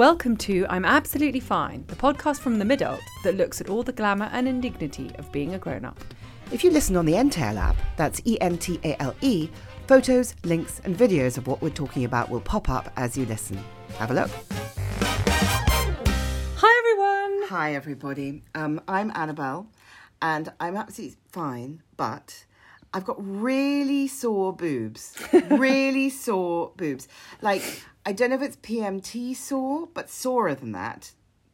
Welcome to I'm Absolutely Fine, the podcast from the Midult that looks at all the glamour and indignity of being a grown-up. If you listen on the Entale app, that's E N T A L E, photos, links, and videos of what we're talking about will pop up as you listen. Have a look. Hi everyone! Hi, everybody. Um, I'm Annabelle, and I'm absolutely fine, but I've got really sore boobs. really sore boobs. Like, I don't know if it's PMT sore, but sorer than that.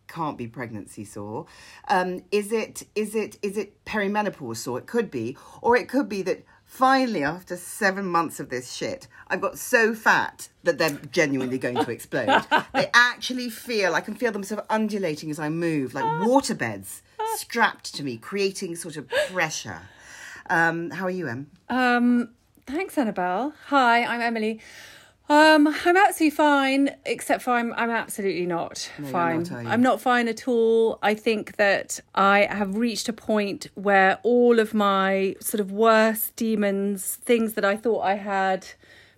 Can't be pregnancy sore. Um, is it? Is it? Is it perimenopause sore? It could be, or it could be that finally, after seven months of this shit, I've got so fat that they're genuinely going to explode. they actually feel. I can feel them sort of undulating as I move, like waterbeds strapped to me, creating sort of pressure. Um, how are you, Em? Um, thanks Annabelle. Hi, I'm Emily. Um, I'm absolutely fine, except for I'm I'm absolutely not you're fine. not. I'm not fine at all. I think that I have reached a point where all of my sort of worst demons, things that I thought I had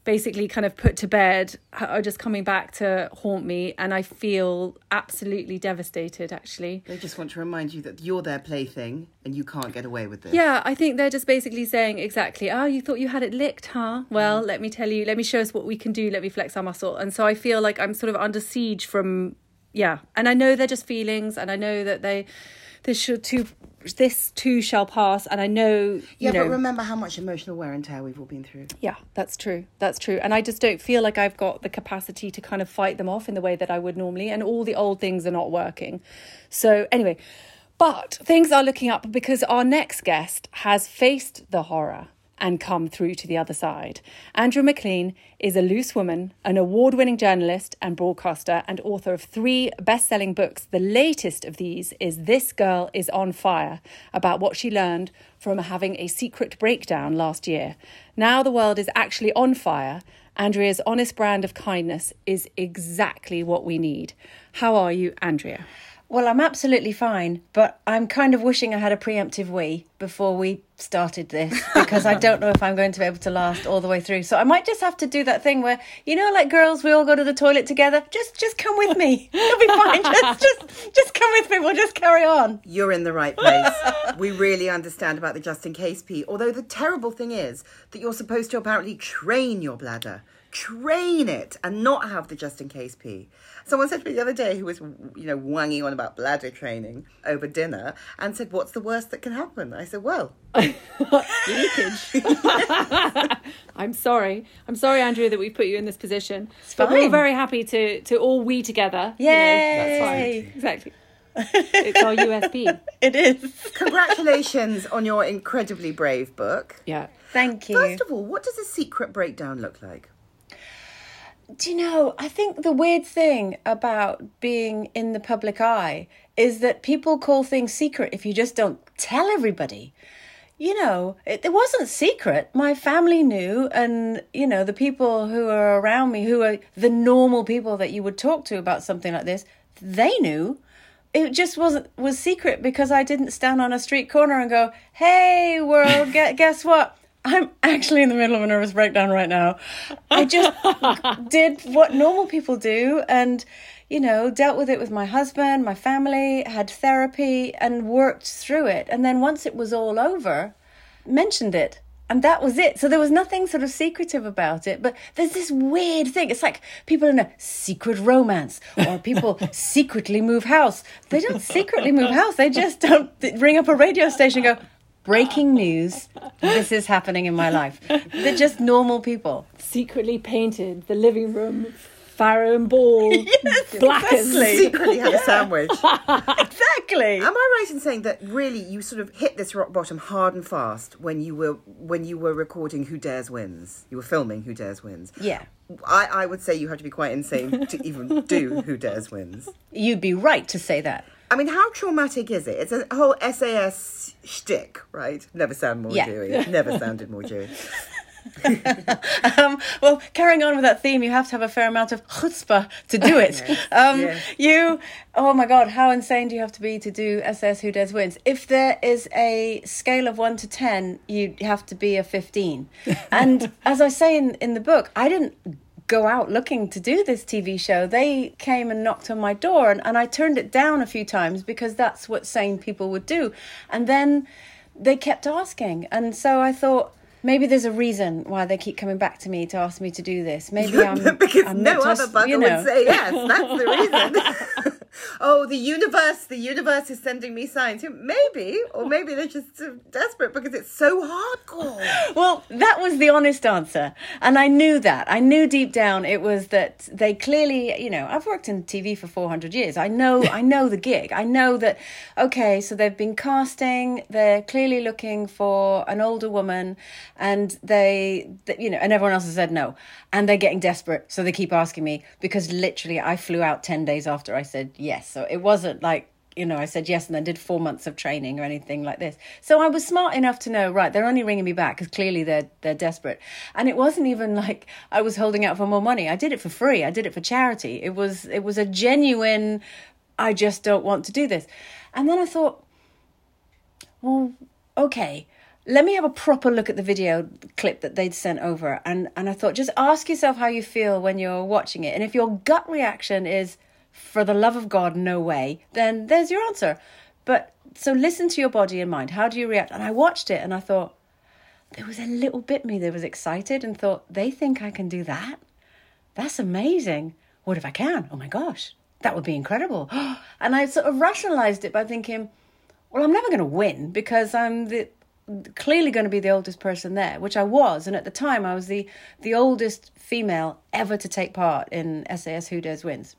basically kind of put to bed are just coming back to haunt me and I feel absolutely devastated actually. They just want to remind you that you're their plaything and you can't get away with this. Yeah, I think they're just basically saying exactly, oh, you thought you had it licked, huh? Well, mm. let me tell you, let me show us what we can do, let me flex our muscle. And so I feel like I'm sort of under siege from, yeah. And I know they're just feelings and I know that they, this should too, this too shall pass. And I know, you Yeah, know. but remember how much emotional wear and tear we've all been through. Yeah, that's true. That's true. And I just don't feel like I've got the capacity to kind of fight them off in the way that I would normally. And all the old things are not working. So, anyway, but things are looking up because our next guest has faced the horror and come through to the other side. Andrea McLean is a loose woman, an award winning journalist and broadcaster, and author of three best selling books. The latest of these is This Girl is on Fire, about what she learned from having a secret breakdown last year. Now the world is actually on fire. Andrea's honest brand of kindness is exactly what we need. How are you, Andrea? Well, I'm absolutely fine, but I'm kind of wishing I had a preemptive wee before we started this because I don't know if I'm going to be able to last all the way through. So I might just have to do that thing where, you know, like girls, we all go to the toilet together. Just, just come with me. You'll be fine. Just, just, just come with me. We'll just carry on. You're in the right place. we really understand about the just in case pee. Although the terrible thing is that you're supposed to apparently train your bladder. Train it and not have the just in case pee. Someone said to me the other day who was, you know, wanging on about bladder training over dinner and said, What's the worst that can happen? I said, Well, leakage. I'm sorry. I'm sorry, Andrea, that we put you in this position. but we're very happy to to all we together. you know, that's fine. Yay. Exactly. it's our USP. It is. congratulations on your incredibly brave book. Yeah. Thank you. First of all, what does a secret breakdown look like? Do you know, I think the weird thing about being in the public eye is that people call things secret if you just don't tell everybody. You know, it, it wasn't secret. My family knew, and, you know, the people who are around me, who are the normal people that you would talk to about something like this, they knew. It just wasn't was secret because I didn't stand on a street corner and go, "Hey, world, gue- guess what? I'm actually in the middle of a nervous breakdown right now." I just did what normal people do and you know dealt with it with my husband my family had therapy and worked through it. And then once it was all over mentioned it. And that was it. So there was nothing sort of secretive about it. But there's this weird thing. It's like people in a secret romance or people secretly move house. They don't secretly move house. They just don't ring up a radio station and go breaking news this is happening in my life they're just normal people Secretly painted the living room farrow and ball black as exactly. Secretly had a sandwich. exactly Am I right in saying that really you sort of hit this rock bottom hard and fast when you were when you were recording Who Dares Wins? You were filming Who Dares Wins. yeah I, I would say you had to be quite insane to even do Who Dares Wins. you'd be right to say that I mean, how traumatic is it? It's a whole SAS shtick, right? Never sound more Yeah. Jewy. Never sounded more Jewy. um, well, carrying on with that theme, you have to have a fair amount of chutzpah to do it. Um, yes. You, oh my God, how insane do you have to be to do SS Who Dares Wins? If there is a scale of one to 10, you have to be a 15. And as I say in, in the book, I didn't go out looking to do this TV show. They came and knocked on my door, and, and I turned it down a few times because that's what sane people would do. And then they kept asking. And so I thought, maybe there's a reason why they keep coming back to me to ask me to do this. Maybe I'm because I'm no other just, bugger you know. would say yes. That's the reason. oh, the universe, the universe is sending me signs. Maybe, or maybe they're just desperate because it's so hardcore. Well, that was the honest answer. And I knew that. I knew deep down it was that they clearly, you know, I've worked in TV for 400 years. I know I know the gig. I know that okay, so they've been casting, they're clearly looking for an older woman and they th- you know, and everyone else has said no. And they're getting desperate, so they keep asking me because literally I flew out 10 days after I said yes. So it wasn't like you know, I said yes and then did four months of training or anything like this. So I was smart enough to know, right, they're only ringing me back because clearly they're they're desperate. And it wasn't even like I was holding out for more money. I did it for free. I did it for charity. It was it was a genuine I just don't want to do this. And then I thought, well, okay, let me have a proper look at the video clip that they'd sent over. And, and I thought, just ask yourself how you feel when you're watching it. And if your gut reaction is, for the love of God, no way, then there's your answer. But so listen to your body and mind. How do you react? And I watched it and I thought, there was a little bit me that was excited and thought, they think I can do that? That's amazing. What if I can? Oh my gosh, that would be incredible. And I sort of rationalized it by thinking, well, I'm never going to win because I'm the clearly going to be the oldest person there, which I was, and at the time I was the the oldest female ever to take part in SAS Who Dares Wins.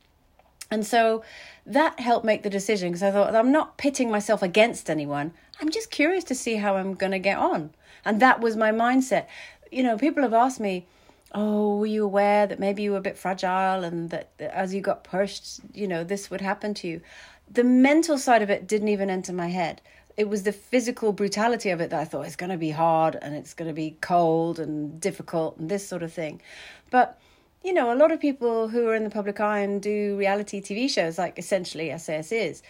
And so that helped make the decision because I thought I'm not pitting myself against anyone. I'm just curious to see how I'm going to get on. And that was my mindset. You know, people have asked me, oh, were you aware that maybe you were a bit fragile and that as you got pushed, you know, this would happen to you? The mental side of it didn't even enter my head. It was the physical brutality of it that I thought it's going to be hard and it's going to be cold and difficult and this sort of thing. But, you know, a lot of people who are in the public eye and do reality TV shows, like essentially SAS is,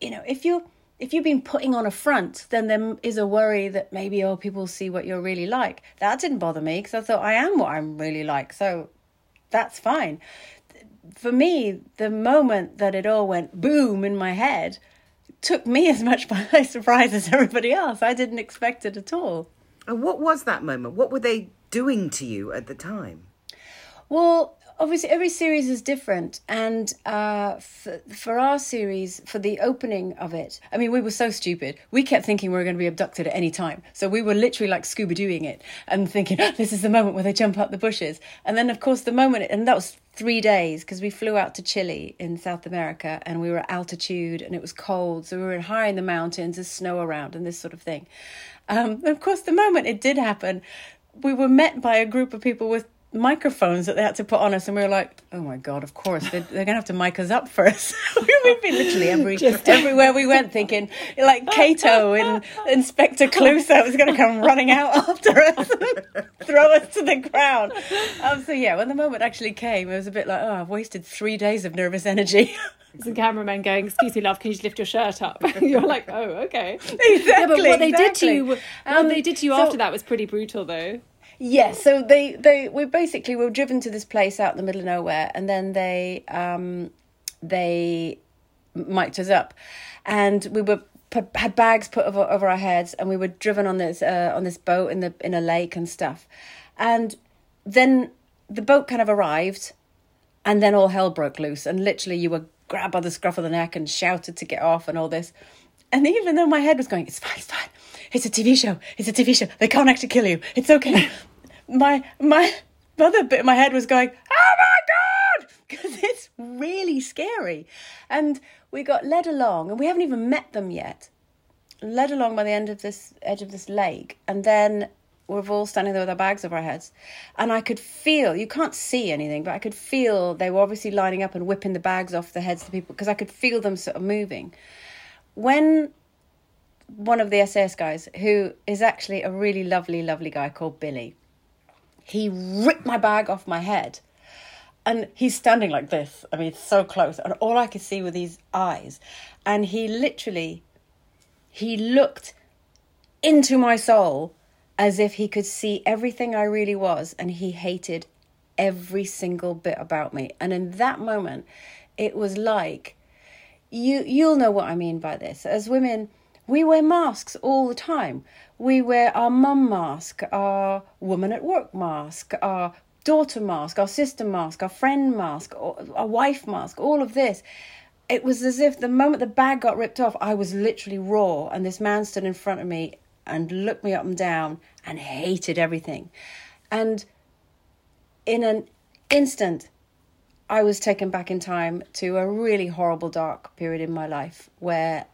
you know, if you're if you've been putting on a front, then there is a worry that maybe oh people see what you're really like. That didn't bother me because I thought I am what I'm really like, so that's fine. For me, the moment that it all went boom in my head took me as much by surprise as everybody else. I didn't expect it at all. And what was that moment? What were they doing to you at the time? Well, obviously every series is different and uh, for, for our series for the opening of it i mean we were so stupid. We kept thinking we were going to be abducted at any time. So we were literally like scuba doing it and thinking oh, this is the moment where they jump up the bushes. And then of course the moment and that was three days because we flew out to chile in south america and we were at altitude and it was cold. So we were high in the mountains there's snow around and this sort of thing. Um, of course the moment it did happen we were met by a group of people with microphones that they had to put on us, and we were like, "Oh my god, of course they're, they're gonna have to mic us up first." We'd be literally every everywhere we went, thinking like Kato and Inspector Clouseau was gonna come running out after us, and throw us to the ground. Um, so yeah, when the moment actually came, it was a bit like, "Oh, I've wasted three days of nervous energy." It's the cameraman going, "Excuse me, love, can you just lift your shirt up?" You're like, "Oh, okay." exactly. Yeah, but what they did to you, what Um, they did to you so- after that was pretty brutal, though. Yes, so they they we basically were driven to this place out in the middle of nowhere, and then they um they mic'd us up, and we were put, had bags put over, over our heads, and we were driven on this uh, on this boat in the in a lake and stuff, and then the boat kind of arrived, and then all hell broke loose, and literally you were grabbed by the scruff of the neck and shouted to get off and all this, and even though my head was going, it's fine, it's fine. It's a TV show. It's a TV show. They can't actually kill you. It's okay. my my other bit my head was going, oh my god, because it's really scary. And we got led along, and we haven't even met them yet. Led along by the end of this edge of this lake, and then we're all standing there with our bags over our heads, and I could feel. You can't see anything, but I could feel they were obviously lining up and whipping the bags off the heads of the people because I could feel them sort of moving. When one of the SAS guys, who is actually a really lovely, lovely guy called Billy. He ripped my bag off my head. And he's standing like this. I mean, so close. And all I could see were these eyes. And he literally, he looked into my soul as if he could see everything I really was. And he hated every single bit about me. And in that moment, it was like you you'll know what I mean by this. As women, we wear masks all the time. We wear our mum mask, our woman at work mask, our daughter mask, our sister mask, our friend mask, our wife mask, all of this. It was as if the moment the bag got ripped off, I was literally raw, and this man stood in front of me and looked me up and down and hated everything. And in an instant, I was taken back in time to a really horrible, dark period in my life where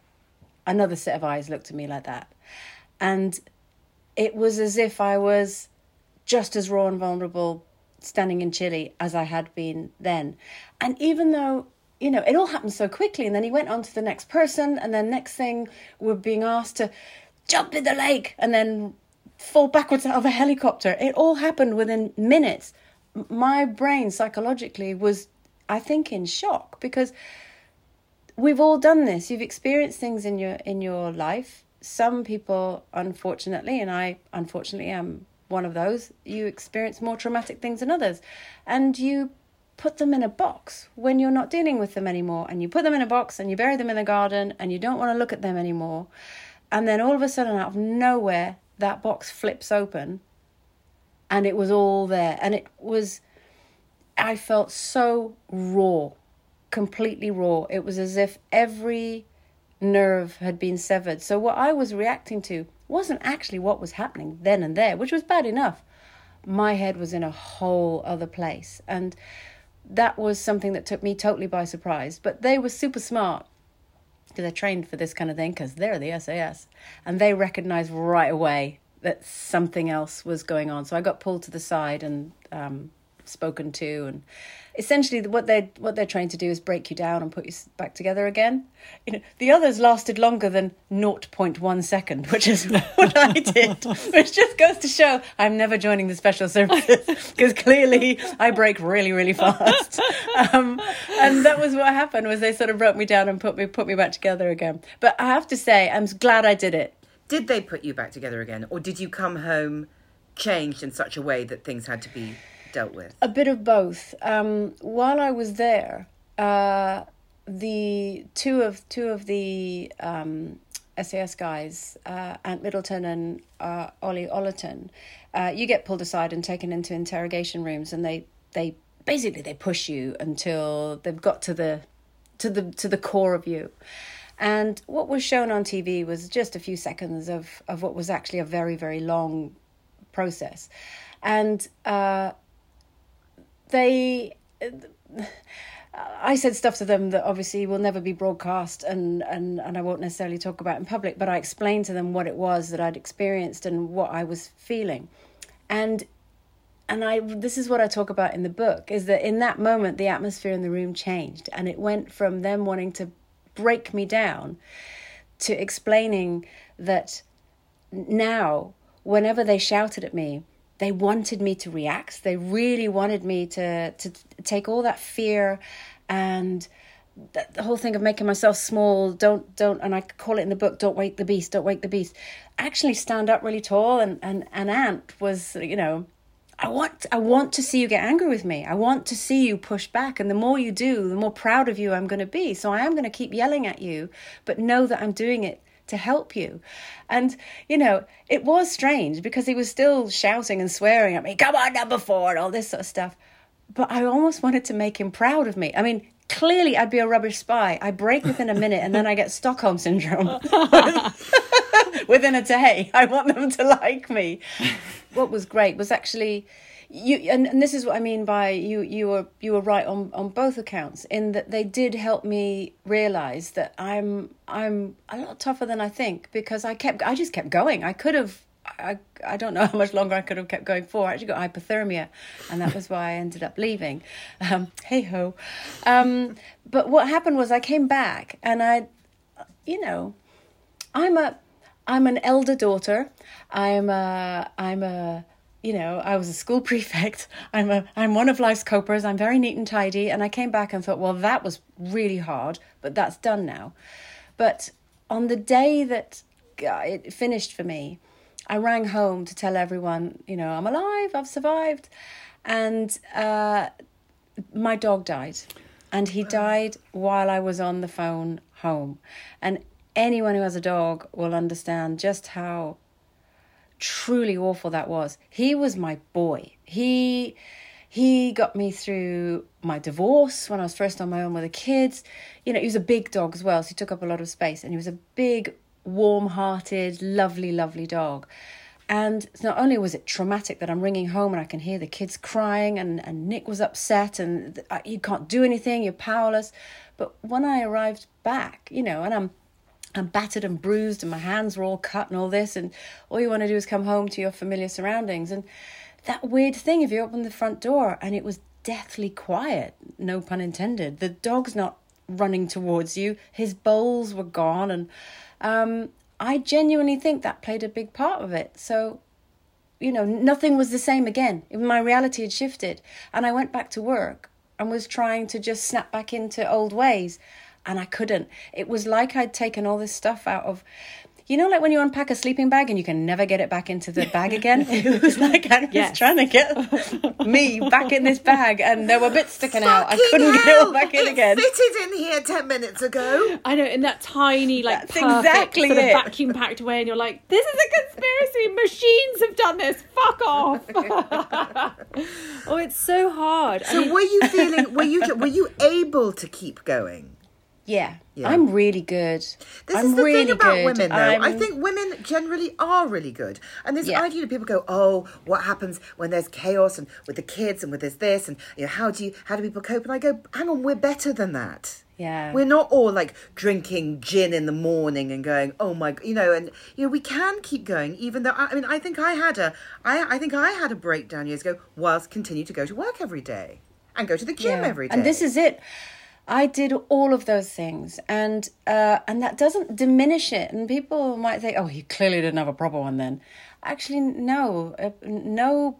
another set of eyes looked at me like that. And it was as if I was just as raw and vulnerable standing in Chile as I had been then. And even though, you know, it all happened so quickly, and then he went on to the next person, and then next thing we're being asked to jump in the lake and then fall backwards out of a helicopter. It all happened within minutes my brain psychologically was, I think, in shock because we've all done this. You've experienced things in your in your life. Some people, unfortunately, and I unfortunately am one of those, you experience more traumatic things than others, and you put them in a box when you're not dealing with them anymore, and you put them in a box and you bury them in the garden, and you don't want to look at them anymore, and then all of a sudden, out of nowhere, that box flips open and it was all there. And it was i felt so raw completely raw. It was as if every nerve had been severed. So what i was reacting to wasn't actually what was happening then and there which was bad enough. My head was in a whole other place. And that was something that took me totally by surprise. But they were super smart. Because they're trained for this kind of thing because they're the SAS and they recognized right away that something else was going on. So I got pulled to the side and um, spoken to, and essentially what they're what they're trying to do is break you down and put you back together again. You know, the others lasted longer than 0.1 second, which is what I did, which just goes to show I'm never joining the special services because clearly I break really really fast. Um, and that was what happened was they sort of broke me down and put me put me back together again. But I have to say I'm glad I did it did they put you back together again, or did you come home changed in such a way that things had to be dealt with? A bit of both. Um, while I was there, uh, the two of two of the um, SAS guys, uh, Ant Middleton and uh, Ollie Ollerton, uh, you get pulled aside and taken into interrogation rooms, and they they basically they push you until they've got to the to the to the core of you. And what was shown on TV was just a few seconds of, of what was actually a very, very long process. And uh, they. I said stuff to them that obviously will never be broadcast and, and, and I won't necessarily talk about in public, but I explained to them what it was that I'd experienced and what I was feeling. And and I this is what I talk about in the book is that in that moment the atmosphere in the room changed and it went from them wanting to break me down to explaining that now, whenever they shouted at me, they wanted me to react. They really wanted me to to take all that fear and the whole thing of making myself small. Don't don't, and I call it in the book. Don't wake the beast. Don't wake the beast. Actually, stand up really tall. And and and Ant was, you know, I want I want to see you get angry with me. I want to see you push back and the more you do, the more proud of you I'm going to be. So I am going to keep yelling at you, but know that I'm doing it to help you. And you know, it was strange because he was still shouting and swearing at me, "Come on, number 4," and all this sort of stuff. But I almost wanted to make him proud of me. I mean, clearly I'd be a rubbish spy. I break within a minute and then I get Stockholm syndrome. within a day. I want them to like me. What was great was actually you and, and this is what I mean by you you were you were right on on both accounts in that they did help me realize that I'm I'm a lot tougher than I think because I kept I just kept going. I could have I I don't know how much longer I could have kept going for. I actually got hypothermia, and that was why I ended up leaving. Um, hey ho, um, but what happened was I came back, and I, you know, I'm a I'm an elder daughter. I'm a I'm a you know, I was a school prefect. I'm a I'm one of life's copers. I'm very neat and tidy. And I came back and thought, well, that was really hard, but that's done now. But on the day that it finished for me, I rang home to tell everyone, you know, I'm alive, I've survived. and uh, my dog died, and he died while I was on the phone home. And anyone who has a dog will understand just how truly awful that was. He was my boy. He he got me through my divorce when I was first on my own with the kids. You know, he was a big dog as well, so he took up a lot of space and he was a big, warm-hearted, lovely, lovely dog. And not only was it traumatic that I'm ringing home and I can hear the kids crying and, and Nick was upset and uh, you can't do anything, you're powerless. But when I arrived back, you know, and I'm I'm battered and bruised and my hands were all cut and all this and all you want to do is come home to your familiar surroundings and that weird thing if you open the front door and it was deathly quiet, no pun intended. The dog's not running towards you. His bowls were gone and um I genuinely think that played a big part of it. So, you know, nothing was the same again. My reality had shifted. And I went back to work and was trying to just snap back into old ways. And I couldn't. It was like I'd taken all this stuff out of you know, like when you unpack a sleeping bag and you can never get it back into the bag again? it was like I was yes. trying to get me back in this bag and there were bits sticking out. I couldn't hell. get it all back in it again. fitted in here 10 minutes ago. I know, in that tiny, like, That's exactly sort of vacuum packed way, and you're like, this is a conspiracy. Machines have done this. Fuck off. oh, it's so hard. So, I mean... were you feeling, were you, were you able to keep going? Yeah. yeah. I'm really good. This I'm is the really thing about good. women, though. I'm... i think women generally are really good. And this yeah. idea that people go, "Oh, what happens when there's chaos and with the kids and with this this and you know how do you how do people cope?" And I go, "Hang on, we're better than that." Yeah. We're not all like drinking gin in the morning and going, "Oh my," you know, and you know we can keep going even though I, I mean I think I had a I I think I had a breakdown years ago whilst continue to go to work every day and go to the gym yeah. every day. And this is it. I did all of those things, and uh, and that doesn't diminish it. And people might think, "Oh, he clearly didn't have a proper one." Then, actually, no, uh, no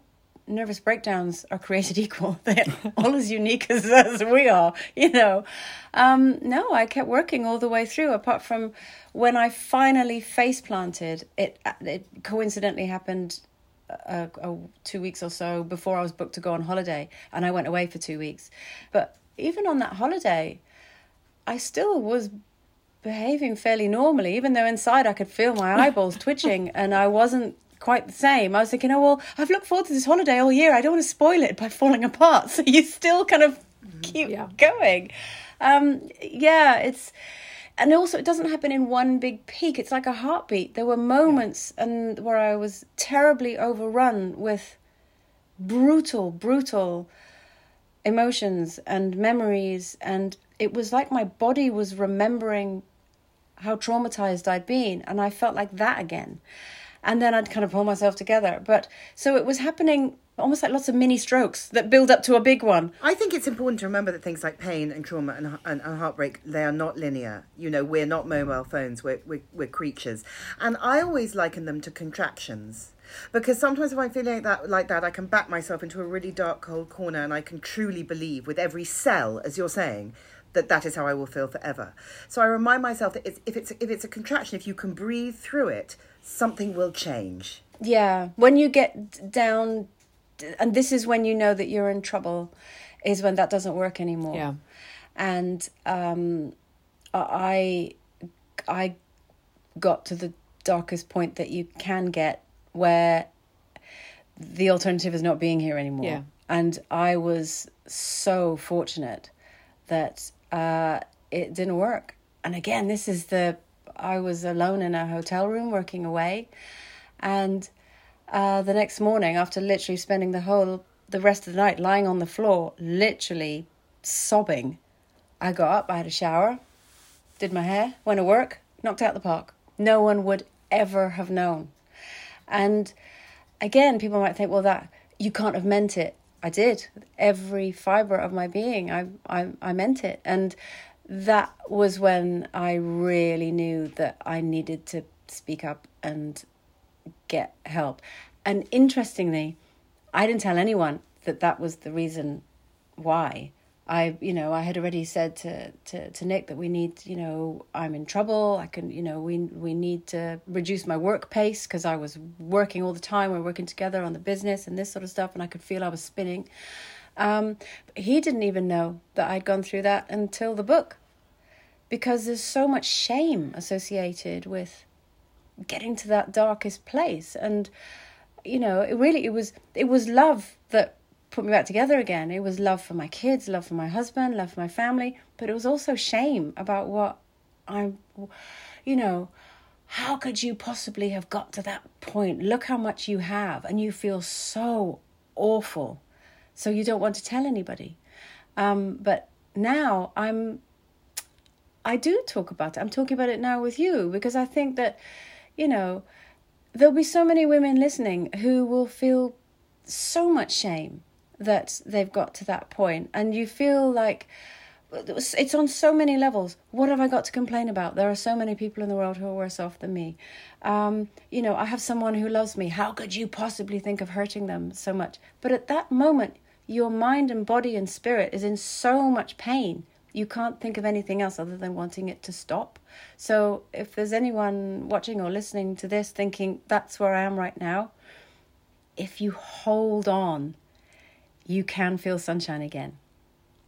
nervous breakdowns are created equal. They're all as unique as, as we are, you know. Um, no, I kept working all the way through. Apart from when I finally face planted, it it coincidentally happened uh, uh, two weeks or so before I was booked to go on holiday, and I went away for two weeks. But even on that holiday, I still was behaving fairly normally, even though inside I could feel my eyeballs twitching and I wasn't quite the same. I was thinking, oh, well, I've looked forward to this holiday all year. I don't want to spoil it by falling apart. So you still kind of keep yeah. going. Um, yeah, it's. And also, it doesn't happen in one big peak. It's like a heartbeat. There were moments and where I was terribly overrun with brutal, brutal emotions and memories and it was like my body was remembering how traumatized I'd been and I felt like that again. And then I'd kind of pull myself together. But so it was happening almost like lots of mini strokes that build up to a big one. I think it's important to remember that things like pain and trauma and, and, and, heartbreak, they are not linear. You know, we're not mobile phones, we're, we're, we're creatures. And I always liken them to contractions because sometimes if I'm feeling like that, like that, I can back myself into a really dark, cold corner, and I can truly believe with every cell, as you're saying, that that is how I will feel forever. So I remind myself that it's, if it's if it's a contraction, if you can breathe through it, something will change. Yeah, when you get down, and this is when you know that you're in trouble, is when that doesn't work anymore. Yeah, and um, I I got to the darkest point that you can get where the alternative is not being here anymore. Yeah. And I was so fortunate that uh, it didn't work. And again, this is the I was alone in a hotel room working away, and uh, the next morning, after literally spending the whole the rest of the night lying on the floor, literally sobbing, I got up. I had a shower, did my hair, went to work, knocked out the park. No one would ever have known and again, people might think, well, that you can't have meant it. I did. Every fiber of my being, I, I, I meant it. And that was when I really knew that I needed to speak up and get help. And interestingly, I didn't tell anyone that that was the reason why. I, you know, I had already said to, to, to Nick that we need, you know, I'm in trouble. I can, you know, we we need to reduce my work pace because I was working all the time. We are working together on the business and this sort of stuff, and I could feel I was spinning. Um, he didn't even know that I'd gone through that until the book, because there's so much shame associated with getting to that darkest place, and you know, it really it was it was love that put me back together again. It was love for my kids, love for my husband, love for my family, but it was also shame about what I'm, you know, how could you possibly have got to that point? Look how much you have, and you feel so awful. So you don't want to tell anybody. Um, but now I'm, I do talk about it. I'm talking about it now with you because I think that, you know, there'll be so many women listening who will feel so much shame that they've got to that point. And you feel like it's on so many levels. What have i got to complain about? There are so many people in the world who are worse off than me. Um, you know i have someone who loves me. How could you possibly think of hurting them so much? But at that moment your mind and body and spirit is in so much pain you can't think of anything else other than wanting it to stop. So if there's anyone watching or listening to this thinking that's where i am right now if you hold on you can feel sunshine again.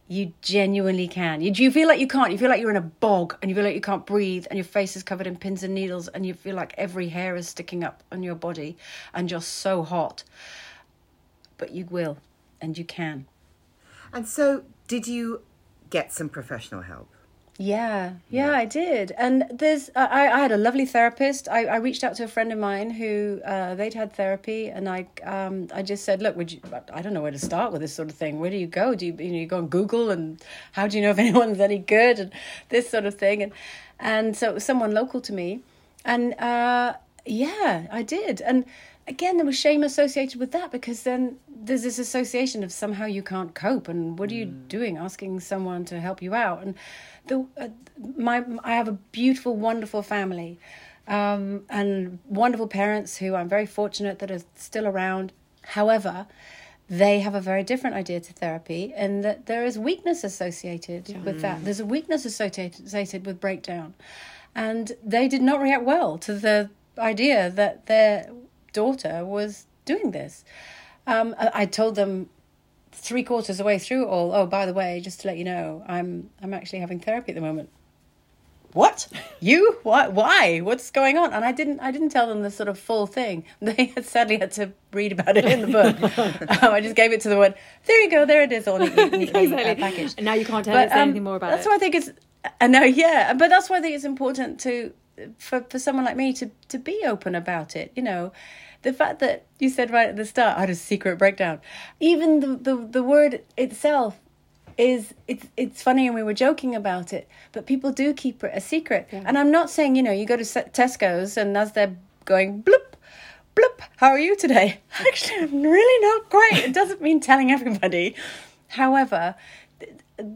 You genuinely can. You, you feel like you can't. You feel like you're in a bog and you feel like you can't breathe and your face is covered in pins and needles and you feel like every hair is sticking up on your body and you're so hot. But you will and you can. And so, did you get some professional help? Yeah, yeah, I did. And there's, uh, I, I had a lovely therapist. I, I reached out to a friend of mine who uh, they'd had therapy, and I, um, I just said, look, would you? I don't know where to start with this sort of thing. Where do you go? Do you, you know, you go on Google, and how do you know if anyone's any good, and this sort of thing, and and so it was someone local to me, and uh, yeah, I did, and again there was shame associated with that because then there's this association of somehow you can't cope and what are you mm. doing asking someone to help you out and the uh, my I have a beautiful, wonderful family, um, and wonderful parents who I'm very fortunate that are still around. However, they have a very different idea to therapy, and that there is weakness associated mm. with that. There's a weakness associated with breakdown, and they did not react well to the idea that their daughter was doing this. Um, I told them three quarters of the way through all, oh, by the way, just to let you know, I'm I'm actually having therapy at the moment. What? You? Why? Why? What's going on? And I didn't I didn't tell them the sort of full thing. They had sadly had to read about it in the book. um, I just gave it to them. Went there you go. There it is, all neatly, neatly exactly. uh, packaged. And now you can't tell but, us um, anything more about that's it. That's why I think it's. I know, yeah, but that's why I think it's important to for for someone like me to to be open about it. You know, the fact that you said right at the start, I had a secret breakdown. Even the, the, the word itself is it's it's funny and we were joking about it but people do keep it a secret yeah. and i'm not saying you know you go to tesco's and as they're going bloop bloop how are you today actually i'm really not great it doesn't mean telling everybody however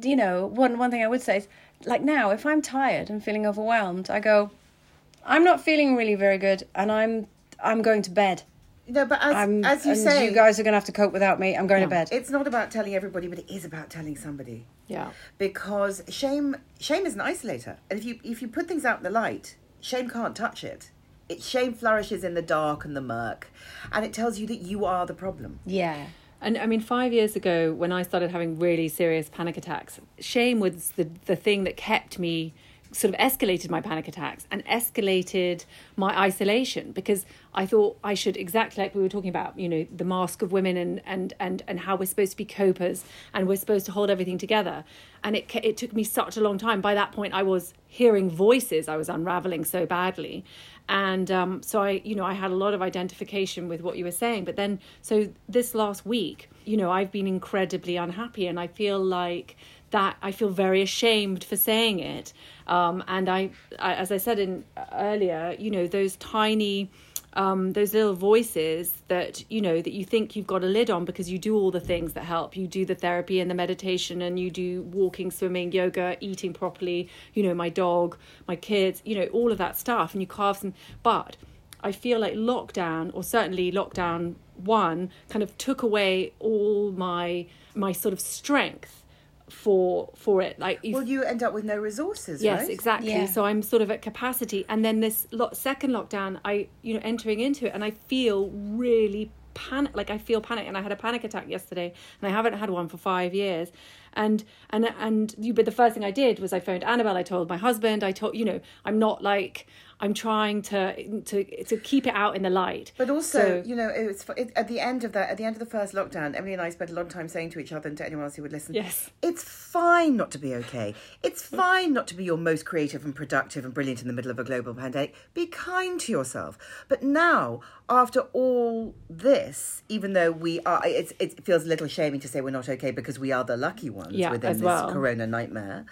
you know one one thing i would say is like now if i'm tired and feeling overwhelmed i go i'm not feeling really very good and i'm I'm going to bed. No, but as, I'm, as you say, you guys are going to have to cope without me. I'm going to bed. It's not about telling everybody, but it is about telling somebody. Yeah. Because shame, shame is an isolator, and if you if you put things out in the light, shame can't touch it. It shame flourishes in the dark and the murk, and it tells you that you are the problem. Yeah. And I mean, five years ago, when I started having really serious panic attacks, shame was the the thing that kept me sort of escalated my panic attacks and escalated my isolation because I thought I should exactly like we were talking about, you know, the mask of women and and and and how we're supposed to be copers and we're supposed to hold everything together. And it it took me such a long time. By that point, I was hearing voices. I was unraveling so badly, and um, so I, you know, I had a lot of identification with what you were saying. But then, so this last week, you know, I've been incredibly unhappy, and I feel like that I feel very ashamed for saying it. Um, and I, I, as I said in earlier, you know, those tiny, um, those little voices that you know that you think you've got a lid on because you do all the things that help. You do the therapy and the meditation, and you do walking, swimming, yoga, eating properly. You know, my dog, my kids, you know, all of that stuff, and you carve some. But I feel like lockdown, or certainly lockdown one, kind of took away all my my sort of strength for for it. Like Well, you end up with no resources, Yes, right? exactly. Yeah. So I'm sort of at capacity, and then this lo- second lockdown, I you know entering into it, and I feel really panic. Like I feel panic, and I had a panic attack yesterday, and I haven't had one for five years. And and and you, but the first thing I did was I phoned Annabelle. I told my husband. I told you know I'm not like I'm trying to to to keep it out in the light. But also, So- you know, it was it, at the end of that, at the end of the first lockdown, Emily and I spent a lot of time saying to each other and to anyone else who would listen, Yes. it's fine not to be okay. It's fine not to be your most creative and productive and brilliant in the middle of a global pandemic. Be kind to yourself. But now, after all this, even though we are, it's, it feels a little shaming to say we're not okay because we are the lucky ones Yeah, within this well. corona nightmare.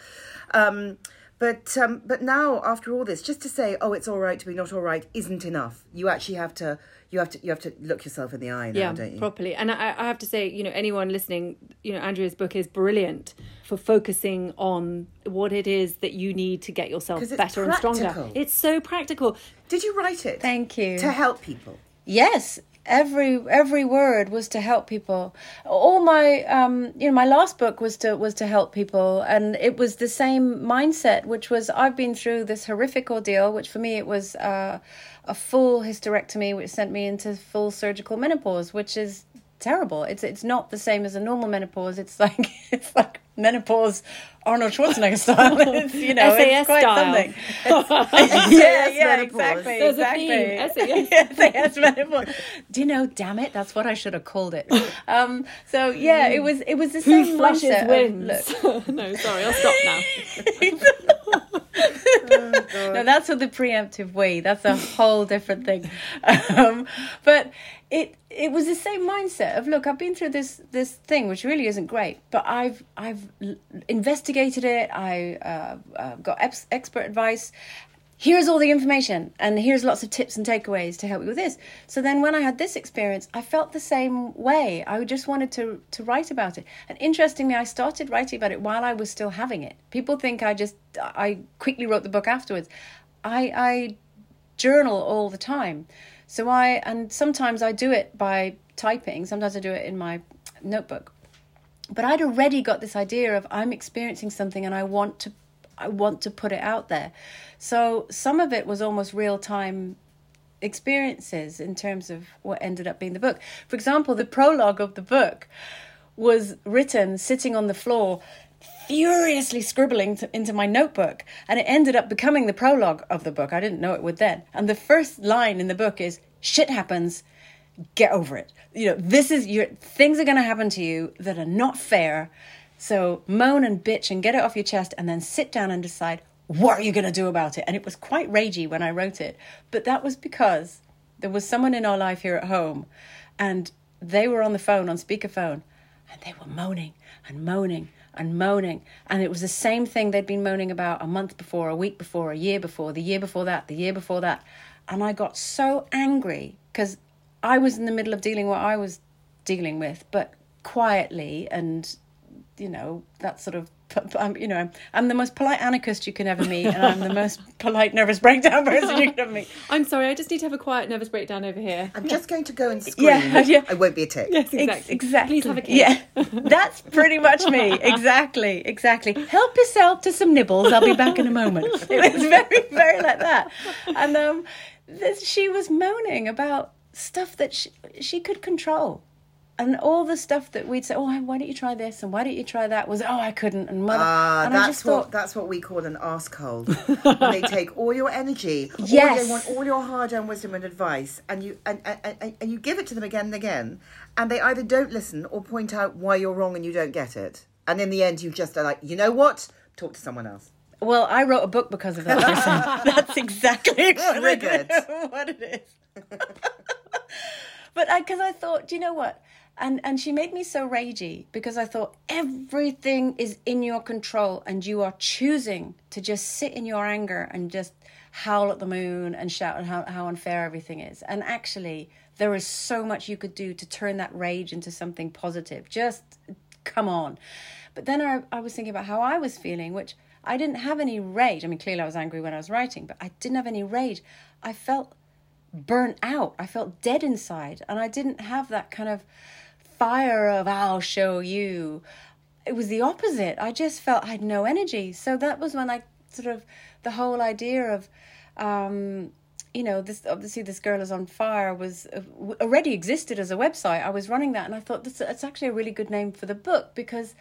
Um, but um, but now after all this, just to say, oh, it's all right to be not all right, isn't enough. You actually have to you have to you have to look yourself in the eye now, yeah, don't you? properly. And I, I have to say, you know, anyone listening, you know, Andrea's book is brilliant for focusing on what it is that you need to get yourself it's better and stronger. It's so practical. Did you write it? Thank you. To help people. Yes, every every word was to help people. All my um, you know, my last book was to was to help people, and it was the same mindset, which was I've been through this horrific ordeal, which for me it was uh, a full hysterectomy, which sent me into full surgical menopause, which is terrible. It's it's not the same as a normal menopause. It's like it's like menopause Arnold Schwarzenegger style. It's, you know, SAS it's quite style. something. yeah, yeah, menopause. exactly. There's a exactly. theme, SAS menopause. Do you know? Damn it, that's what I should have called it. Um, so yeah, it was it was the Who same flushes mindset of, wins? look, no, sorry, I'll stop now. No, that's with the preemptive wee. That's a whole different thing. Um, but it it was the same mindset of look, I've been through this this thing which really isn't great, but I've I've investigated it. I uh, uh, got ex- expert advice. Here's all the information, and here's lots of tips and takeaways to help you with this. So then, when I had this experience, I felt the same way. I just wanted to to write about it. And interestingly, I started writing about it while I was still having it. People think I just I quickly wrote the book afterwards. I I journal all the time. So I and sometimes I do it by typing. Sometimes I do it in my notebook. But I'd already got this idea of I'm experiencing something and I want to I want to put it out there. So some of it was almost real time experiences in terms of what ended up being the book. For example, the prologue of the book was written sitting on the floor furiously scribbling to, into my notebook and it ended up becoming the prologue of the book. I didn't know it would then. And the first line in the book is shit happens. Get over it. You know this is your things are going to happen to you that are not fair so moan and bitch and get it off your chest and then sit down and decide what are you going to do about it and it was quite ragey when i wrote it but that was because there was someone in our life here at home and they were on the phone on speakerphone and they were moaning and moaning and moaning. And it was the same thing they'd been moaning about a month before, a week before, a year before, the year before that, the year before that. And I got so angry because I was in the middle of dealing what I was dealing with, but quietly and, you know, that sort of. I'm, you know, I'm, I'm the most polite anarchist you can ever meet, and I'm the most polite nervous breakdown person you can ever meet. I'm sorry, I just need to have a quiet nervous breakdown over here. I'm just going to go and scream. Yeah, yeah. I won't be a tick. Yes, Ex- exactly. exactly. Please have a cake. Yeah, that's pretty much me. Exactly, exactly. Help yourself to some nibbles. I'll be back in a moment. It was very, very like that. And um, this, she was moaning about stuff that she, she could control. And all the stuff that we'd say, oh, why don't you try this and why don't you try that? Was oh, I couldn't and mother. Ah, and I that's what thought, that's what we call an arsehole. when they take all your energy, all Yes. they want all your hard-earned wisdom and advice, and you and, and, and, and you give it to them again and again, and they either don't listen or point out why you're wrong and you don't get it, and in the end you just are like, you know what? Talk to someone else. Well, I wrote a book because of that person. That's exactly what it, what it is. But I, because I thought, do you know what? And and she made me so ragey because I thought everything is in your control and you are choosing to just sit in your anger and just howl at the moon and shout how, how unfair everything is. And actually, there is so much you could do to turn that rage into something positive. Just come on. But then I, I was thinking about how I was feeling, which I didn't have any rage. I mean, clearly I was angry when I was writing, but I didn't have any rage. I felt burnt out. I felt dead inside, and I didn't have that kind of fire of "I'll show you." it was the opposite. I just felt I had no energy. So that was when I sort of the whole idea of um, you know this obviously this girl is on fire was uh, already existed as a website i was running that and i thought that's, it's actually a really good name for the book because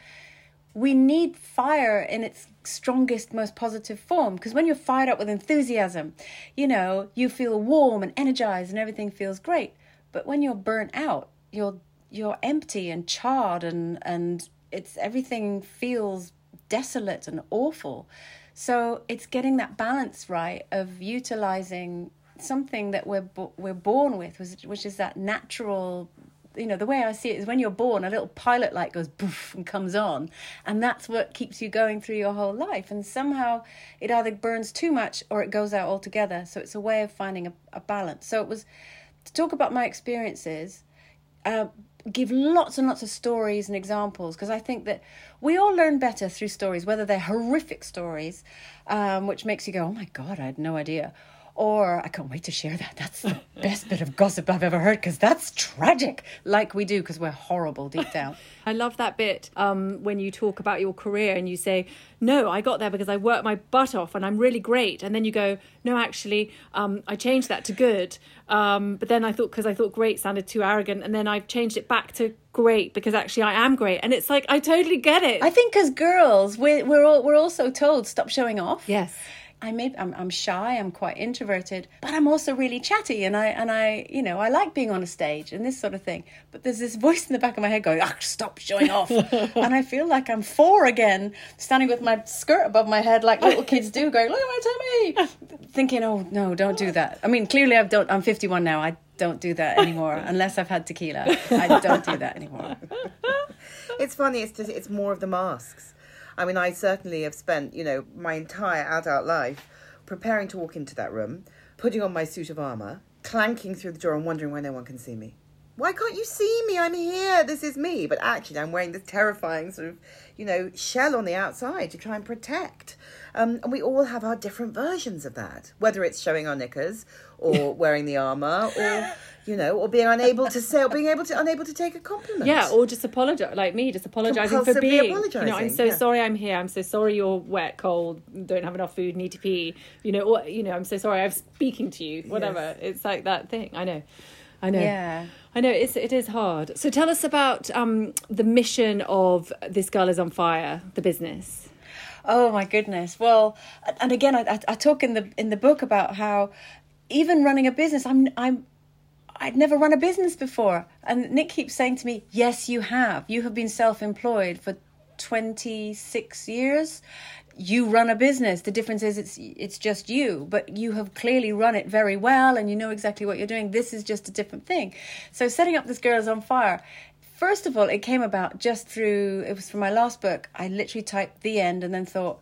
we need fire in its strongest most positive form because when you're fired up with enthusiasm you know you feel warm and energized and everything feels great but when you're burnt out you're you're empty and charred and and it's everything feels desolate and awful so it's getting that balance right of utilizing something that we're we're born with, which is that natural. You know, the way I see it is when you're born, a little pilot light goes poof and comes on, and that's what keeps you going through your whole life. And somehow it either burns too much or it goes out altogether. So it's a way of finding a, a balance. So it was to talk about my experiences. Uh, give lots and lots of stories and examples because I think that we all learn better through stories, whether they're horrific stories, um, which makes you go, oh my God, I had no idea, or I can't wait to share that. That's the best bit of gossip I've ever heard because that's tragic, like we do because we're horrible deep down. I love that bit um, when you talk about your career and you say, No, I got there because I worked my butt off and I'm really great. And then you go, No, actually, um, I changed that to good. Um, but then I thought, because I thought great sounded too arrogant. And then I've changed it back to great because actually I am great. And it's like, I totally get it. I think as girls, we're, we're, all, we're also told stop showing off. Yes I may I'm, I'm shy, I'm quite introverted, but I'm also really chatty and I and I you know I like being on a stage and this sort of thing. But there's this voice in the back of my head going, "Ah, stop showing off," and I feel like I'm four again, standing with my skirt above my head like little kids do, going, "Look at my tummy," thinking, "Oh no, don't do that." I mean, clearly I've don't. I'm 51 now. I don't do that anymore unless I've had tequila. I don't do that anymore. It's funny. It's just, it's more of the masks I mean, I certainly have spent, you know, my entire adult life preparing to walk into that room, putting on my suit of armour, clanking through the door and wondering why no one can see me. Why can't you see me? I'm here. This is me. But actually, I'm wearing this terrifying sort of, you know, shell on the outside to try and protect. Um, and we all have our different versions of that, whether it's showing our knickers or wearing the armour or you know, or being unable to say, or being able to unable to take a compliment. Yeah, or just apologize, like me, just apologizing for being. Apologizing, You know, I'm so yeah. sorry I'm here. I'm so sorry you're wet, cold, don't have enough food, need to pee. You know, or you know, I'm so sorry I'm speaking to you. Whatever. Yes. It's like that thing. I know. I know. Yeah. I know it's it is hard. So tell us about um, the mission of this girl is on fire, the business. Oh my goodness! Well, and again, I, I talk in the in the book about how even running a business, I'm I'm I'd never run a business before. And Nick keeps saying to me, Yes, you have. You have been self employed for 26 years. You run a business. The difference is it's it's just you, but you have clearly run it very well and you know exactly what you're doing. This is just a different thing. So setting up this girls on fire, first of all, it came about just through it was from my last book. I literally typed the end and then thought,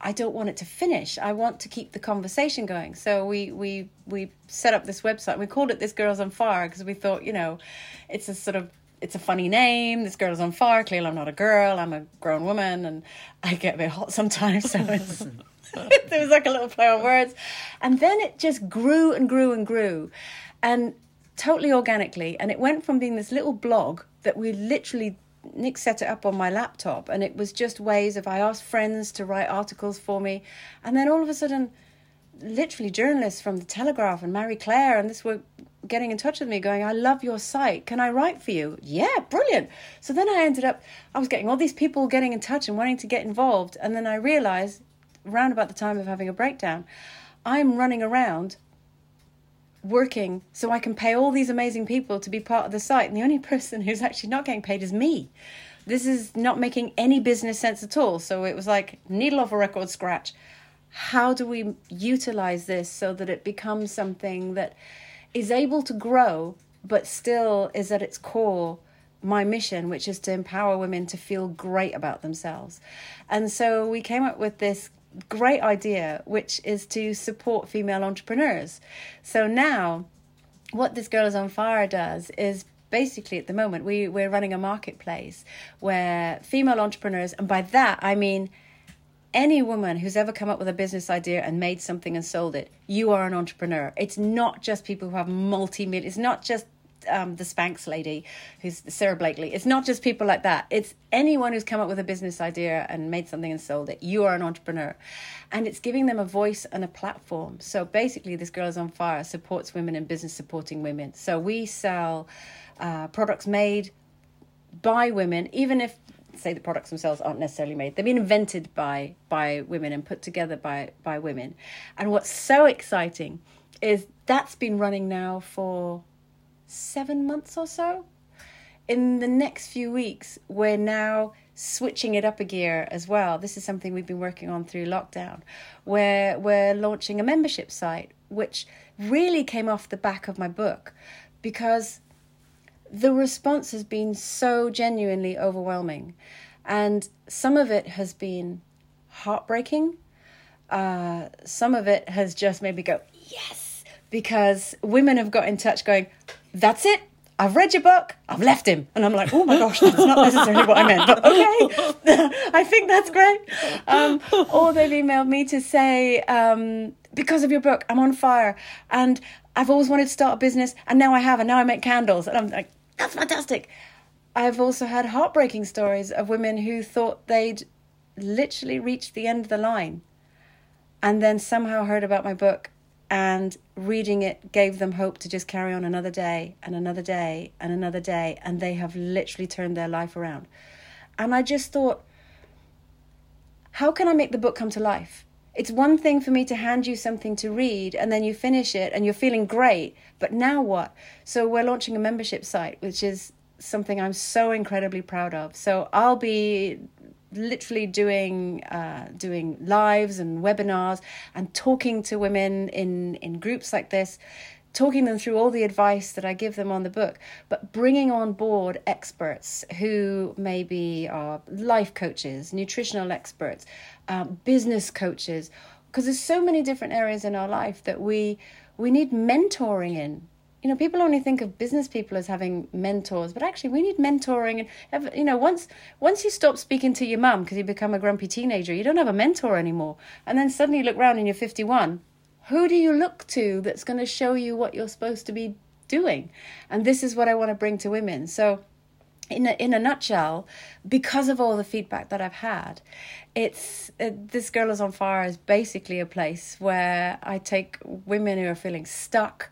I don't want it to finish. I want to keep the conversation going. So we we we set up this website. We called it "This Girl's on Fire" because we thought, you know, it's a sort of it's a funny name. This girl's on fire. Clearly, I'm not a girl. I'm a grown woman, and I get a bit hot sometimes. So it's there was like a little play on words, and then it just grew and grew and grew, and totally organically. And it went from being this little blog that we literally Nick set it up on my laptop, and it was just ways of I asked friends to write articles for me, and then all of a sudden, literally journalists from the Telegraph and Marie Claire and this were getting in touch with me, going, "I love your site. Can I write for you?" Yeah, brilliant. So then I ended up, I was getting all these people getting in touch and wanting to get involved, and then I realized, around about the time of having a breakdown, I'm running around working so I can pay all these amazing people to be part of the site. And the only person who's actually not getting paid is me. This is not making any business sense at all. So it was like needle off a record scratch. How do we utilize this so that it becomes something that is able to grow, but still is at its core my mission, which is to empower women to feel great about themselves? And so we came up with this great idea, which is to support female entrepreneurs. So now, what this Girl is on Fire does is basically at the moment we, we're running a marketplace where female entrepreneurs, and by that I mean any woman who's ever come up with a business idea and made something and sold it, you are an entrepreneur. It's not just people who have multi million, it's not just um, the Spanx lady, who's Sara Blakely. It's not just people like that. It's anyone who's come up with a business idea and made something and sold it. You are an entrepreneur, and it's giving them a voice and a platform. So basically, this girl is on fire supports women in business supporting women. So we sell uh, products made by women, even if say the products themselves aren't necessarily made. They've been invented by by women and put together by by women. And what's so exciting is that's been running now for seven months or so. In the next few weeks, we're now switching it up a gear as well. This is something we've been working on through lockdown, where we're launching a membership site, which really came off the back of my book because the response has been so genuinely overwhelming. And some of it has been heartbreaking. Uh, some of it has just made me go, yes, because women have got in touch going, that's it. I've read your book. I've left him. And I'm like, oh my gosh, that's not necessarily what I meant, but okay. I think that's great. Um, or they've emailed me to say, um, because of your book, I'm on fire. And I've always wanted to start a business, and now I have, and now I make candles. And I'm like, that's fantastic. I've also had heartbreaking stories of women who thought they'd literally reached the end of the line and then somehow heard about my book and reading it gave them hope to just carry on another day and another day and another day and they have literally turned their life around and i just thought how can i make the book come to life it's one thing for me to hand you something to read and then you finish it and you're feeling great, but now what? So we're launching a membership site, which is something I'm so incredibly proud of. So I'll be literally doing uh, doing lives and webinars and talking to women in in groups like this talking them through all the advice that I give them on the book, but bringing on board experts who maybe are life coaches, nutritional experts, um, business coaches, because there's so many different areas in our life that we we need mentoring in. You know, people only think of business people as having mentors, but actually, we need mentoring. And you know, once once you stop speaking to your mum because you become a grumpy teenager, you don't have a mentor anymore. And then suddenly you look around and you're 51. Who do you look to that's going to show you what you're supposed to be doing? And this is what I want to bring to women. So in a, in a nutshell, because of all the feedback that I've had, it's uh, this girl is on fire is basically a place where I take women who are feeling stuck.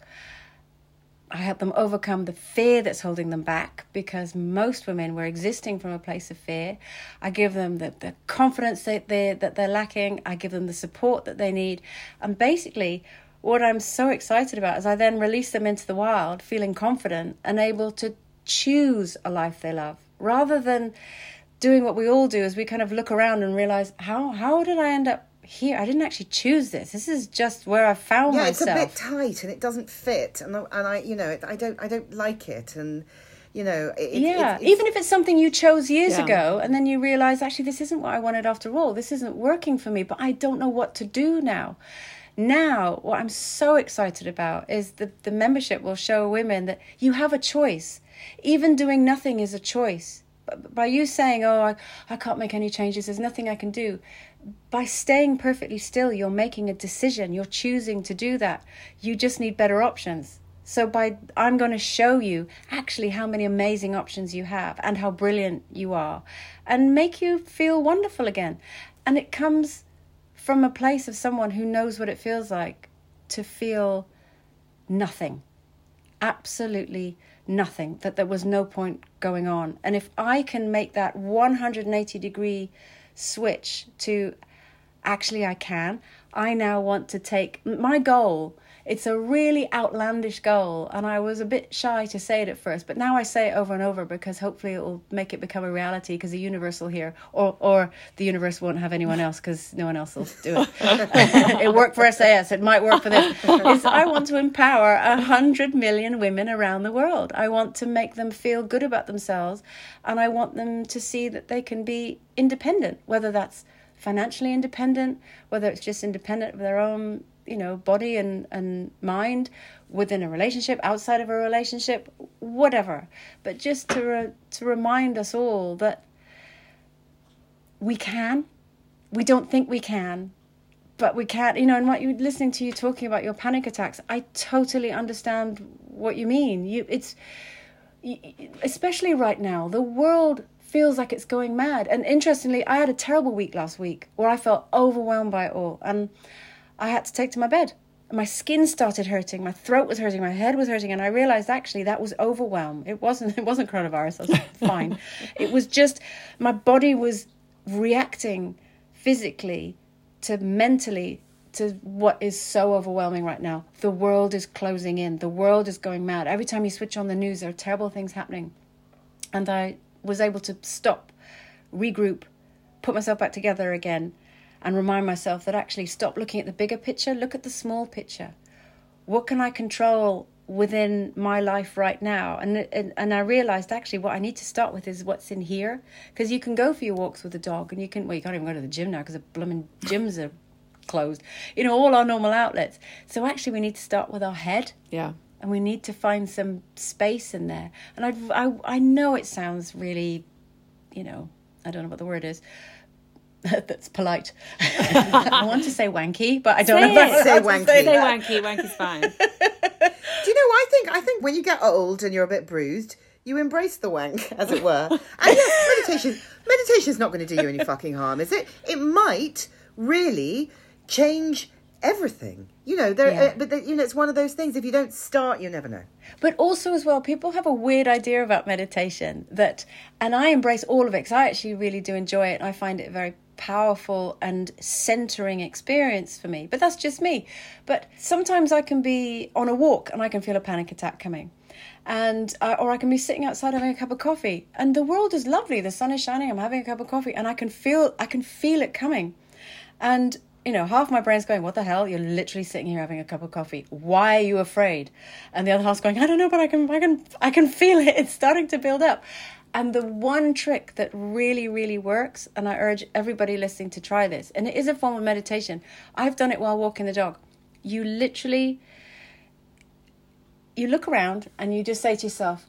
I help them overcome the fear that's holding them back because most women were existing from a place of fear. I give them the, the confidence that they that they're lacking. I give them the support that they need, and basically what I'm so excited about is I then release them into the wild, feeling confident and able to choose a life they love rather than doing what we all do is we kind of look around and realize how how did I end up here? I didn't actually choose this. This is just where I found yeah, myself. it's a bit tight and it doesn't fit, and I, and I, you know, I don't, I don't like it, and you know, it, yeah. it, Even if it's something you chose years Yeah. ago, and then you realize actually this isn't what I wanted after all. This isn't working for me, but I don't know what to do now. Now, what I'm so excited about is the the membership will show women that you have a choice. Even doing nothing is a choice. By you saying, "Oh, I, I can't make any changes. There's nothing I can do," by staying perfectly still, you're making a decision. You're choosing to do that. You just need better options. So by I'm going to show you actually how many amazing options you have and how brilliant you are and make you feel wonderful again. And it comes from a place of someone who knows what it feels like to feel nothing. Absolutely nothing. That there was no point going on. And if I can make that 180 degree switch to actually I can, I now want to take my goal. It's a really outlandish goal, and I was a bit shy to say it at first, but now I say it over and over because hopefully it will make it become a reality because the universe will hear, or or the universe won't have anyone else because no one else will do it. it worked for SAS, it might work for this. Is I want to empower a hundred million women around the world. I want to make them feel good about themselves, and I want them to see that they can be independent, whether that's financially independent, whether it's just independent of their own, you know, body and, and mind within a relationship, outside of a relationship, whatever. But just to re- to remind us all that we can, we don't think we can, but we can't. You know, and what you listening to you talking about your panic attacks, I totally understand what you mean. You, it's especially right now. The world feels like it's going mad. And interestingly, I had a terrible week last week where I felt overwhelmed by it all, and I had to take to my bed. My skin started hurting, my throat was hurting, my head was hurting, and I realized actually that was overwhelm. It wasn't. It wasn't coronavirus. I was fine. It was just my body was reacting physically to mentally to what is so overwhelming right now. The world is closing in. The world is going mad. Every time you switch on the news, there are terrible things happening. And I was able to stop, regroup, put myself back together again, and remind myself that actually stop looking at the bigger picture, look at the small picture. What can I control within my life right now? And and, and I realized actually what I need to start with is what's in here. Because you can go for your walks with the dog, and you can, well, you can't even go to the gym now because the blooming gyms are closed. You know, all our normal outlets. So actually, we need to start with our head Yeah. and we need to find some space in there. And I, I, I know it sounds really, you know, I don't know what the word is. That's polite. I want to say wanky, but I don't Say know. if. I- Say how wanky. Say that. wanky. Wanky's fine. Do you know? I think I think when you get old and you're a bit bruised, you embrace the wank, as it were. And yes, meditation meditation is not going to do you any fucking harm, is it? It might really change everything. You know, there. Yeah. Uh, but the, you know, it's one of those things. If you don't start, you never know. But also, as well, people have a weird idea about meditation that, and I embrace all of it because I actually really do enjoy it. And I find it very powerful and centering experience for me. But that's just me. But sometimes I can be on a walk and I can feel a panic attack coming. And uh, or I can be sitting outside having a cup of coffee, and the world is lovely. The sun is shining. I'm having a cup of coffee, and I can feel I can feel it coming. And you know, half my brain's going, "What the hell? You're literally sitting here having a cup of coffee. Why are you afraid?" And the other half's going, "I don't know, but I can, I can, I can feel it. It's starting to build up." And the one trick that really, really works, and I urge everybody listening to try this, and it is a form of meditation. I've done it while walking the dog. You literally, you look around and you just say to yourself,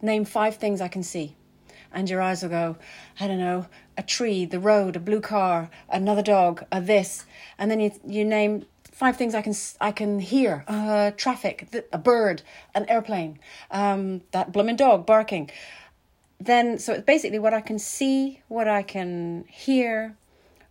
"Name five things I can see." and your eyes will go, I don't know, a tree, the road, a blue car, another dog, a this, and then you you name five things I can I can hear: uh, traffic, th- a bird, an airplane, um, that blooming dog barking. Then, so it's basically what I can see, what I can hear,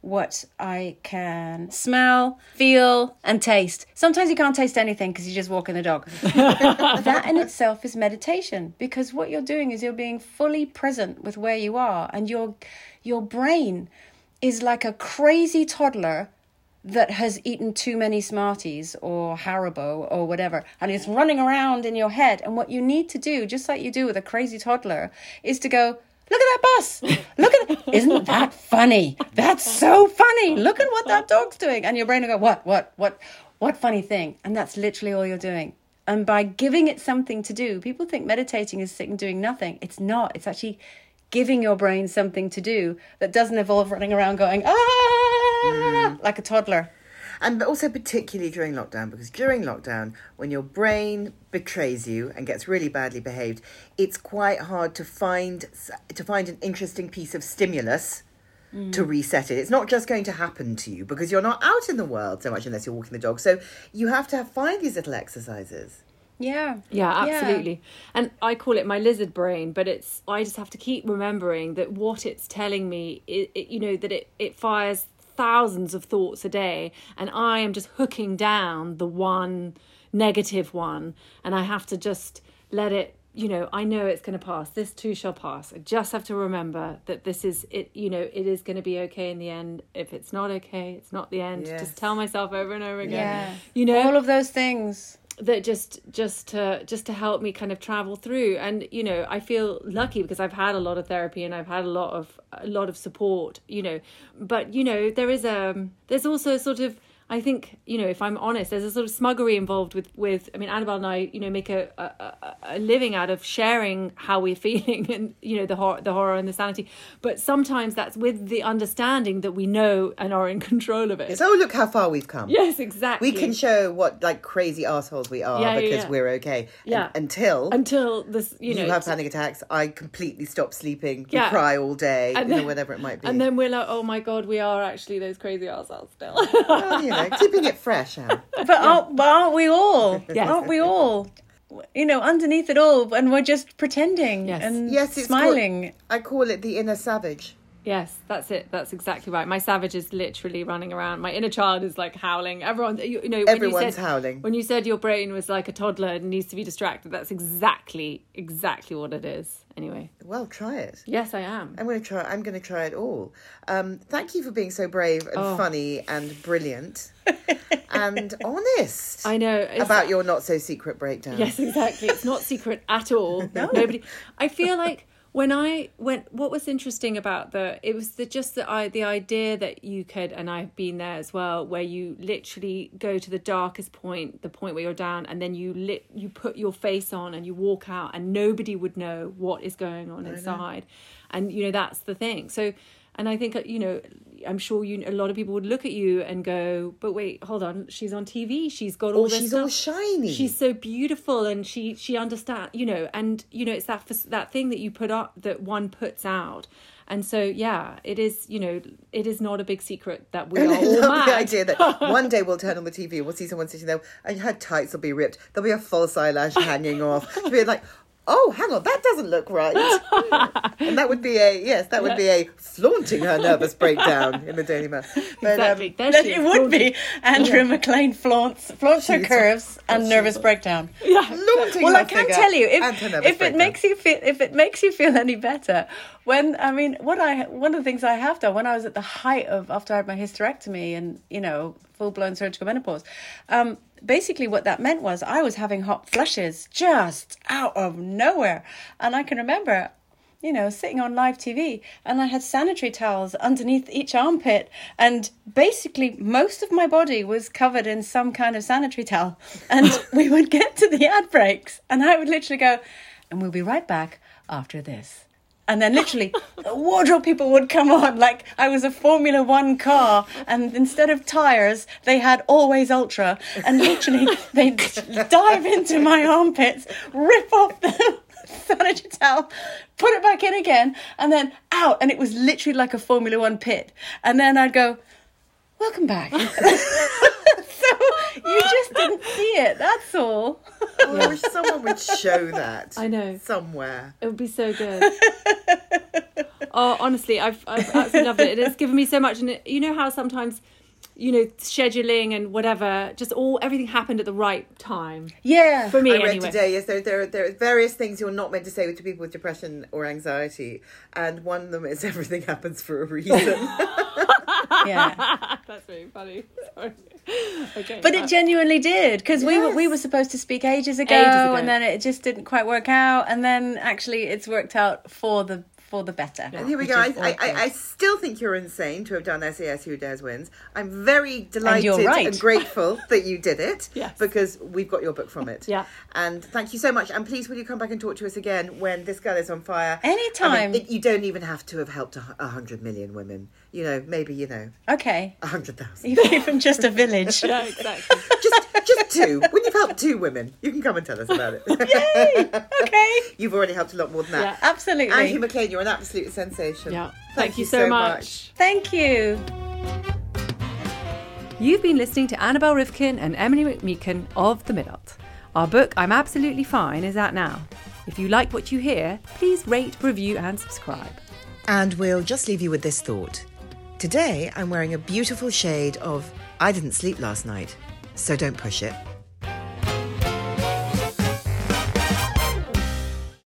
what I can smell, feel, and taste. Sometimes you can't taste anything because you're just walking the dog. that in itself is meditation because what you're doing is you're being fully present with where you are, and your your brain is like a crazy toddler that has eaten too many Smarties or Haribo or whatever, and it's running around in your head. And what you need to do, just like you do with a crazy toddler, is to go, Look at that bus. Look at Isn't that funny? That's so funny. Look at what that dog's doing. And your brain will go, What, what, what, what funny thing? And that's literally all you're doing. And by giving it something to do, people think meditating is sitting doing nothing. It's not. It's actually giving your brain something to do that doesn't involve running around going, ah, Mm. like a toddler. And also particularly during lockdown, because during lockdown, when your brain betrays you and gets really badly behaved, it's quite hard to find to find an interesting piece of stimulus mm. to reset it. It's not just going to happen to you because you're not out in the world so much unless you're walking the dog. So you have to find these little exercises. Yeah. Yeah, absolutely. And I call it my lizard brain, but it's I just have to keep remembering that what it's telling me, it, it, you know, that it it fires thousands of thoughts a day, and I am just hooking down the one negative one, and I have to just let it. You know, I know it's going to pass. This too shall pass. I just have to remember that this is it. You know, it is going to be okay in the end. If it's not okay, it's not the end. Yes. Just tell myself over and over again. Yeah. You know, All of those things. That just just to just to help me kind of travel through. And you know i feel lucky because i've had a lot of therapy and i've had a lot of a lot of support you know. But you know there is a there's also a sort of I think you know if I'm honest, there's a sort of smuggery involved with with. I mean, Annabel and I, you know, make a, a, a- living out of sharing how we're feeling and you know the horror, the horror and the sanity. But sometimes that's with the understanding that we know and are in control of it. So oh, look how far we've come. yes, exactly. We can show what like crazy assholes we are Yeah, yeah, because yeah. we're okay. And- Yeah. until until this, you know, you, have panic attacks, I completely stop sleeping, Yeah. cry all day, And you know, whatever it might be. And then we're like, oh my god, we are actually those crazy assholes still. Well, you know, keeping it fresh, Anne. But aren't, but aren't we all? Yes. Aren't we all? you know, underneath it all, and we're just pretending Yes. and Yes, it's smiling. Called, I call it the inner savage. Yes, that's it. That's exactly right. My savage is literally running around. My inner child is like howling. Everyone, you, you know, when Everyone's you said, howling. When you said your brain was like a toddler and needs to be distracted, that's exactly, exactly what it is. Anyway, Well, try it. yes, I am. I'm going to try. I'm going to try it all. Um, thank you for being so brave and Oh. funny and brilliant and honest I know about your not so secret breakdown. Yes, exactly. It's not secret at all. no. Nobody. I feel like when I went, what was interesting about the, it was the just the I the idea that you could, and I've been there as well, where you literally go to the darkest point, the point where you're down, and then you lit, you put your face on and you walk out, and nobody would know what is going on inside, and you know that's the thing. So. And I think uh, you know, I'm sure you a lot of people would look at you and go, "But wait, hold on, she's on TV. She's got all Oh, this she's stuff. all shiny. She's so beautiful and she she understand you know and you know it's that that thing that you put up that one puts out and so yeah it is you know it is not a big secret that we are all love mad the idea that one day we'll turn on the TV and we'll see someone sitting there and her tights will be ripped. There'll be a false eyelash hanging off. She'll be like, oh, hang on, that doesn't look right. and that would be a, yes, that would be a flaunting her nervous breakdown in the Daily Mail. But, exactly Um, there That she it is, would be Andrea McLean flaunts flaunts her She's- curves and she's- nervous breakdown. flaunting Well, her I can figure tell you if if it breakdown. makes you feel if it makes you feel any better. When I mean, what I one of the things I have done when I was at the height of after I had my hysterectomy and you know full blown surgical menopause, um, basically what that meant was I was having hot flushes just out of nowhere, and I can remember you know, sitting on live TV, and I had sanitary towels underneath each armpit, and basically most of my body was covered in some kind of sanitary towel. And we would get to the ad breaks, and I would literally go, and we'll be right back after this. And then literally, the wardrobe people would come on like I was a Formula One car, and instead of tires, they had Always Ultra, and literally they'd dive into my armpits, rip off the sanitary towel, put it back in again, and then out. And it was literally like a Formula One pit. And then I'd go, Welcome back. so you just didn't see it, that's all. Oh, I wish someone would show that. I know. Somewhere. it would be so good oh honestly I've I've absolutely loved it it has given me so much and it, you know how sometimes you know scheduling and whatever just all everything happened at the right time Yeah. for me I read anyway today, yes, there, there, there are various things you're not meant to say to people with depression or anxiety. And one of them is everything happens for a reason. yeah. That's very funny. Sorry. Okay. But it uh, genuinely did because we were we were supposed to speak ages ago, Ages ago. Oh, and then it just didn't quite work out, and then actually it's worked out for the for the better. And here we which go. I, I. I, I still think you're insane to have done SAS Who Dares Wins. I'm very delighted you're right. and grateful that you did it Yes. because we've got your book from it. Yeah. And thank you so much. And please, will you come back and talk to us again when this girl is on fire? Anytime. I mean, it, you don't even have to have helped a hundred million women. You know, maybe, you know, Okay, a hundred thousand. even even just a village. yeah, exactly. just, just two. When you've helped two women, you can come and tell us about it. Yay! Okay, You've already helped a lot more than that. Yeah. absolutely. Andrea McLean, you're an absolute sensation. Yeah. Thank, you so, much. Thank you. You've been listening to Annabel Rivkin and Emilie McMeekan of The Midult. Our book, I'm Absolutely Fine, is out now. If you like what you hear, please rate, review, and subscribe. And we'll just leave you with this thought. Today, I'm wearing a beautiful shade of I didn't sleep last night, so don't push it.